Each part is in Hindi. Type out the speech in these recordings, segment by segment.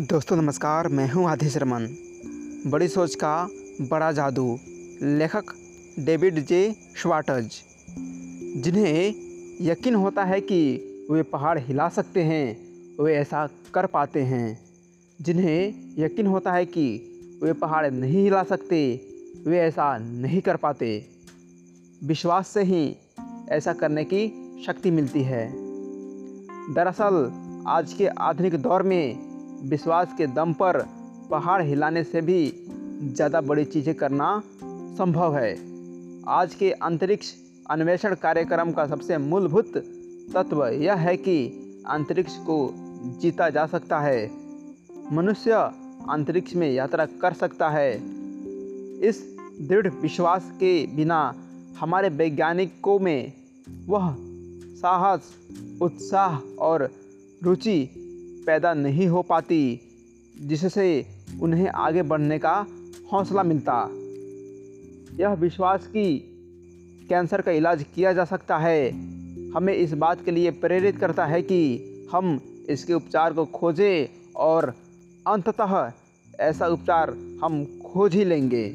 दोस्तों, नमस्कार, मैं हूँ आदिश रमन। बड़ी सोच का बड़ा जादू, लेखक डेविड जे श्वाटज जिन्हें यकीन होता है कि वे पहाड़ हिला सकते हैं, वे ऐसा कर पाते हैं। जिन्हें यकीन होता है कि वे पहाड़ नहीं हिला सकते, वे ऐसा नहीं कर पाते। विश्वास से ही ऐसा करने की शक्ति मिलती है। दरअसल, आज के आधुनिक दौर में विश्वास के दम पर पहाड़ हिलाने से भी ज़्यादा बड़ी चीज़ें करना संभव है। आज के अंतरिक्ष अन्वेषण कार्यक्रम का सबसे मूलभूत तत्व यह है कि अंतरिक्ष को जीता जा सकता है। मनुष्य अंतरिक्ष में यात्रा कर सकता है। इस दृढ़ विश्वास के बिना हमारे वैज्ञानिकों में वह साहस, उत्साह और रुचि पैदा नहीं हो पाती, जिससे उन्हें आगे बढ़ने का हौसला मिलता। यह विश्वास कि कैंसर का इलाज किया जा सकता है, हमें इस बात के लिए प्रेरित करता है कि हम इसके उपचार को खोजें और अंततः ऐसा उपचार हम खोज ही लेंगे।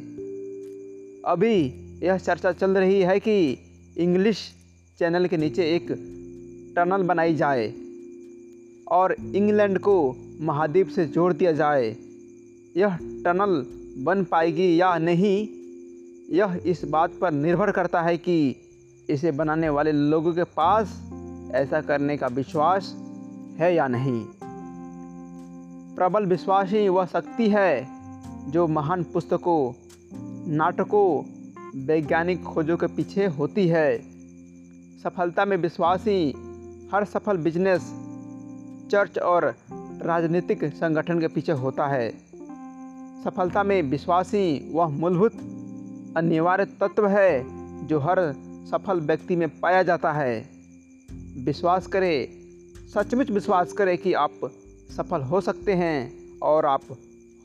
अभी यह चर्चा चल रही है कि इंग्लिश चैनल के नीचे एक टनल बनाई जाए। और इंग्लैंड को महाद्वीप से जोड़ दिया जाए। यह टनल बन पाएगी या नहीं, यह इस बात पर निर्भर करता है कि इसे बनाने वाले लोगों के पास ऐसा करने का विश्वास है या नहीं। प्रबल विश्वास ही वह शक्ति है जो महान पुस्तकों, नाटकों, वैज्ञानिक खोजों के पीछे होती है। सफलता में विश्वास ही हर सफल बिज़नेस चर्च और राजनीतिक संगठन के पीछे होता है। सफलता में विश्वासी वह मूलभूत, अनिवार्य तत्व है जो हर सफल व्यक्ति में पाया जाता है। विश्वास करें, सचमुच विश्वास करें कि आप सफल हो सकते हैं और आप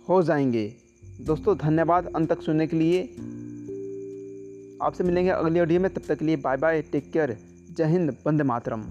हो जाएँगे। दोस्तों, धन्यवाद अंत तक सुनने के लिए। आपसे मिलेंगे अगली ऑडियो में। तब तक के लिए बाय बाय टेक केयर, जय हिंद, वंदे मातरम।